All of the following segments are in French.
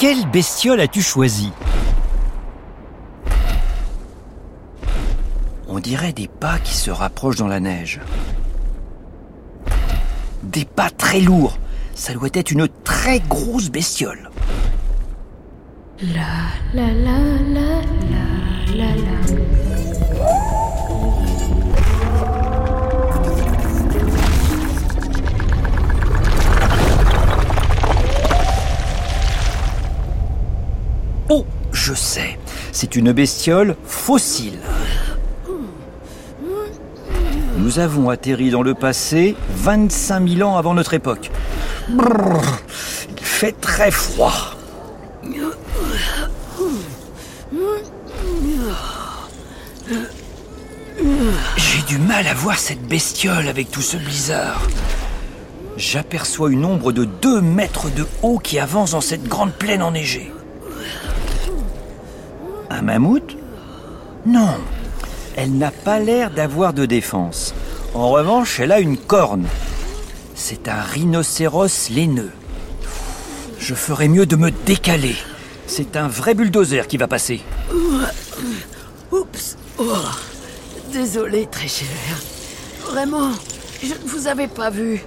Quelle bestiole as-tu choisi? On dirait des pas qui se rapprochent dans la neige. Des pas très lourds. Ça doit être une très grosse bestiole. La la la la la la la. Je sais. C'est une bestiole fossile. Nous avons atterri dans le passé 25 000 ans avant notre époque. Il fait très froid. J'ai du mal à voir cette bestiole avec tout ce blizzard. J'aperçois une ombre de 2 mètres de haut qui avance dans cette grande plaine enneigée. Mammouth Non. Elle n'a pas l'air d'avoir de défense. En revanche, elle a une corne. C'est un rhinocéros laineux. Je ferais mieux de me décaler. C'est un vrai bulldozer qui va passer. Oups. Oh. Désolé, très cher. Vraiment, je ne vous avais pas vu.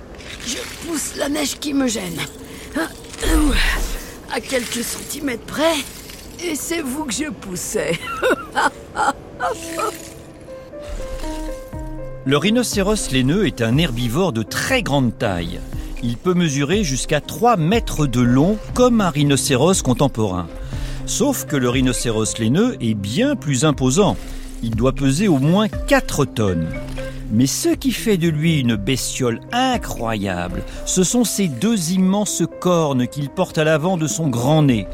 Je pousse la neige qui me gêne. À quelques centimètres près, et c'est vous que je poussais. Le rhinocéros laineux est un herbivore de très grande taille. Il peut mesurer jusqu'à 3 mètres de long comme un rhinocéros contemporain. Sauf que le rhinocéros laineux est bien plus imposant. Il doit peser au moins 4 tonnes. Mais ce qui fait de lui une bestiole incroyable, ce sont ses deux immenses cornes qu'il porte à l'avant de son grand nez.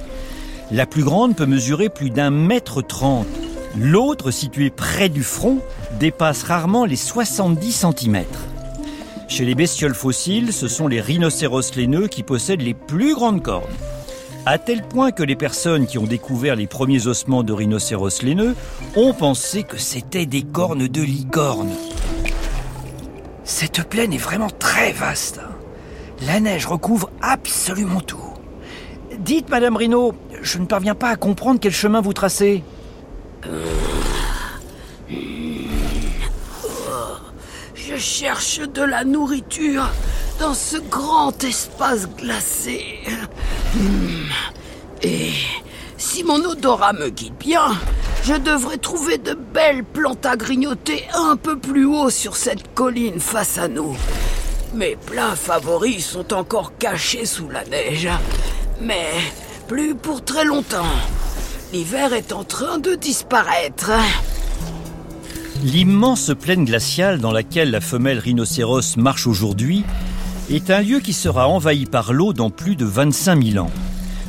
La plus grande peut mesurer plus d'un mètre trente. L'autre, située près du front, dépasse rarement les 70 cm. Chez les bestioles fossiles, ce sont les rhinocéros laineux qui possèdent les plus grandes cornes. À tel point que les personnes qui ont découvert les premiers ossements de rhinocéros laineux ont pensé que c'était des cornes de licorne. Cette plaine est vraiment très vaste. La neige recouvre absolument tout. Dites, Madame Rhino, je ne parviens pas à comprendre quel chemin vous tracez. Je cherche de la nourriture dans ce grand espace glacé. Hmm. Et si mon odorat me guide bien, je devrais trouver de belles plantes à grignoter un peu plus haut sur cette colline face à nous. Mes plats favoris sont encore cachés sous la neige, mais plus pour très longtemps. L'hiver est en train de disparaître. L'immense plaine glaciale dans laquelle la femelle rhinocéros marche aujourd'hui est un lieu qui sera envahi par l'eau dans plus de 25 000 ans.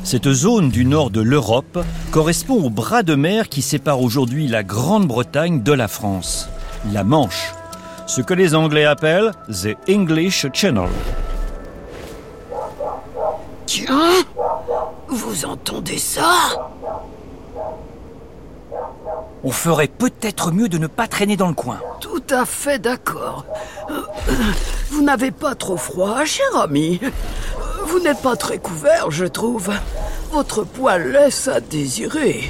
Cette zone du nord de l'Europe correspond au bras de mer qui sépare aujourd'hui la Grande-Bretagne de la France, la Manche, ce que les Anglais appellent The English Channel. Tiens, vous entendez ça? On ferait peut-être mieux de ne pas traîner dans le coin. Tout à fait d'accord. Euh, Vous n'avez pas trop froid, cher ami. Vous n'êtes pas très couvert, je trouve. Votre poil laisse à désirer.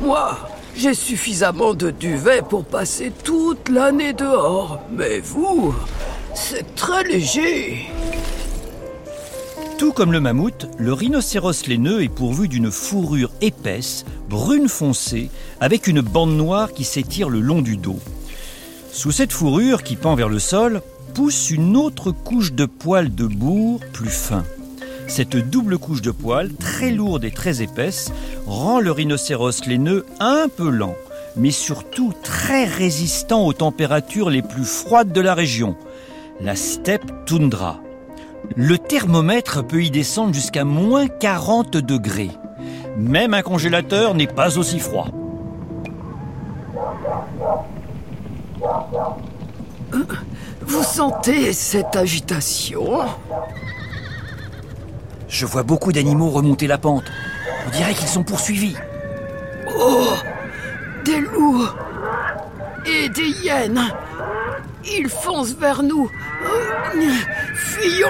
Moi, j'ai suffisamment de duvet pour passer toute l'année dehors. Mais vous, c'est très léger. Tout comme le mammouth, le rhinocéros laineux est pourvu d'une fourrure épaisse, brune foncée, avec une bande noire qui s'étire le long du dos. Sous cette fourrure qui pend vers le sol, pousse une autre couche de poils de bourre plus fin. Cette double couche de poils, très lourde et très épaisse, rend le rhinocéros laineux un peu lent, mais surtout très résistant aux températures les plus froides de la région, la steppe toundra. Le thermomètre peut y descendre jusqu'à moins 40 degrés. Même un congélateur n'est pas aussi froid. Vous sentez cette agitation? Je vois beaucoup d'animaux remonter la pente. On dirait qu'ils sont poursuivis. Oh Des loups Et des hyènes Ils foncent vers nous Fuyons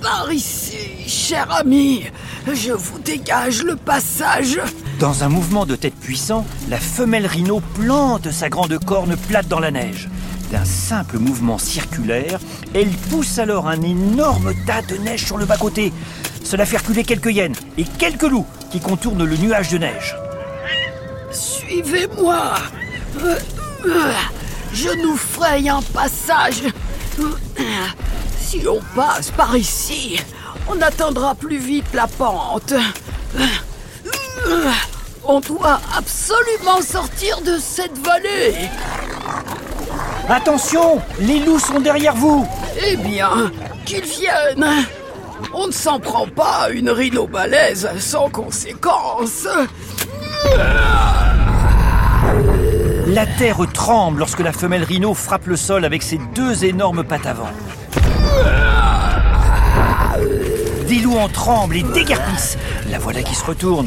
Par ici, cher ami Je vous dégage le passage Dans un mouvement de tête puissant, la femelle rhino plante sa grande corne plate dans la neige. D'un simple mouvement circulaire, elle pousse alors un énorme tas de neige sur le bas-côté. Cela fait reculer quelques hyènes et quelques loups, qui contournent le nuage de neige. Suivez-moi. Je nous fraye un passage. Si on passe par ici, on atteindra plus vite la pente. On doit absolument sortir de cette vallée. Attention, les loups sont derrière vous. Eh bien, qu'ils viennent. On ne s'en prend pas à une rhino balèze sans conséquence. La terre tremble lorsque la femelle rhino frappe le sol avec ses deux énormes pattes avant. Des loups en tremblent et déguerpissent. La voilà qui se retourne.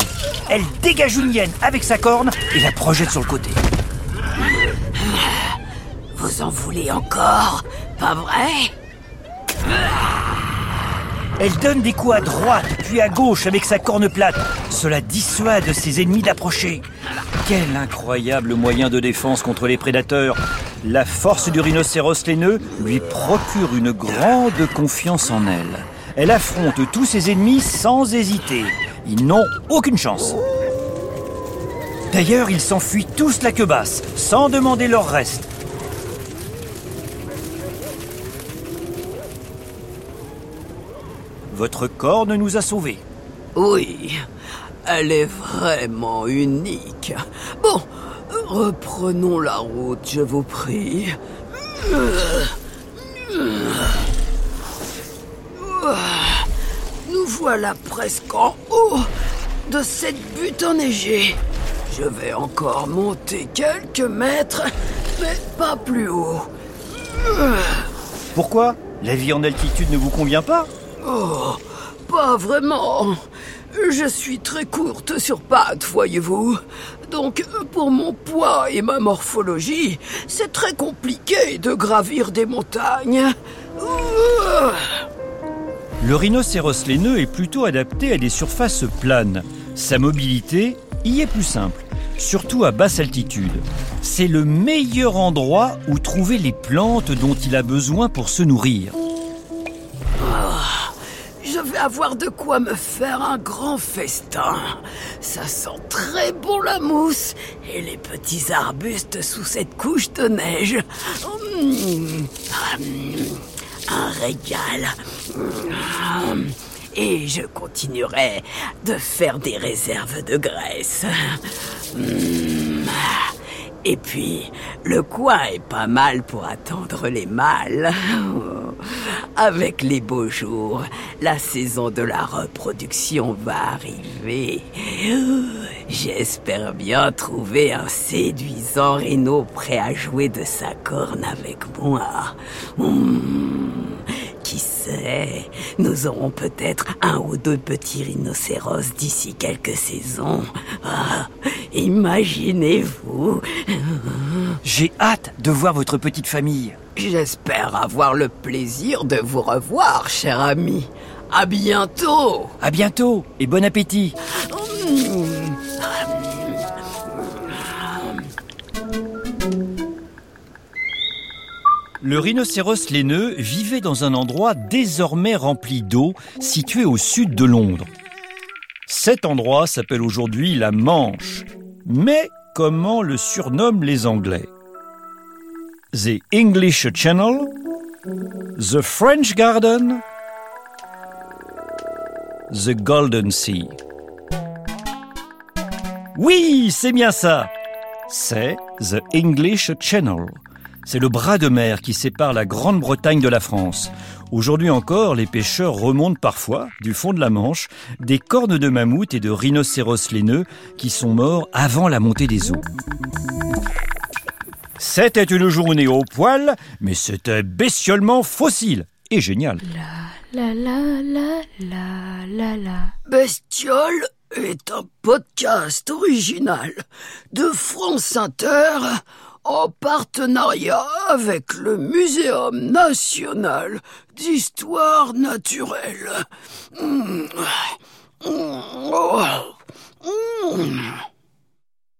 Elle dégage une hyène avec sa corne et la projette sur le côté. Vous en voulez encore? Pas vrai? Elle donne des coups à droite puis à gauche avec sa corne plate. Cela dissuade ses ennemis d'approcher. Quel incroyable moyen de défense contre les prédateurs. La force du rhinocéros laineux lui procure une grande confiance en elle. Elle affronte tous ses ennemis sans hésiter. Ils n'ont aucune chance. D'ailleurs, ils s'enfuient tous la queue basse, sans demander leur reste. Votre corne nous a sauvés. Oui, elle est vraiment unique. Bon, reprenons la route, je vous prie. Nous voilà presque en haut de cette butte enneigée. Je vais encore monter quelques mètres, mais pas plus haut. Pourquoi? La vie en altitude ne vous convient pas? Oh, pas vraiment. Je suis très courte sur pattes, voyez-vous. Donc, pour mon poids et ma morphologie, c'est très compliqué de gravir des montagnes. Le rhinocéros laineux est plutôt adapté à des surfaces planes. Sa mobilité y est plus simple, surtout à basse altitude. C'est le meilleur endroit où trouver les plantes dont il a besoin pour se nourrir. Avoir de quoi me faire un grand festin. Ça sent très bon la mousse et les petits arbustes sous cette couche de neige. Mmh. Un régal. Mmh. Et je continuerai de faire des réserves de graisse. Mmh. Et puis, le coin est pas mal pour attendre les mâles. Avec les beaux jours, la saison de la reproduction va arriver. J'espère bien trouver un séduisant Rhino prêt à jouer de sa corne avec moi. Hmm, sait, nous aurons peut-être un ou deux petits rhinocéros d'ici quelques saisons. Ah, Imaginez-vous. J'ai hâte de voir votre petite famille. J'espère avoir le plaisir de vous revoir, cher ami. À bientôt. À bientôt et bon appétit. Le rhinocéros laineux vivait dans un endroit désormais rempli d'eau, situé au sud de Londres. Cet endroit s'appelle aujourd'hui la Manche. Mais comment le surnomment les Anglais? The English Channel The French Garden The Golden Sea. Oui, c'est bien ça. C'est The English Channel. C'est le bras de mer qui sépare la Grande-Bretagne de la France. Aujourd'hui encore, les pêcheurs remontent parfois, du fond de la Manche, des cornes de mammouth et de rhinocéros laineux qui sont morts avant la montée des eaux. C'était une journée au poil, mais c'était bestiolement fossile et génial. La la la la la la. Bestiole est un podcast original de France Inter en partenariat avec le Muséum national d'histoire naturelle. Mmh. Mmh. Oh. Mmh.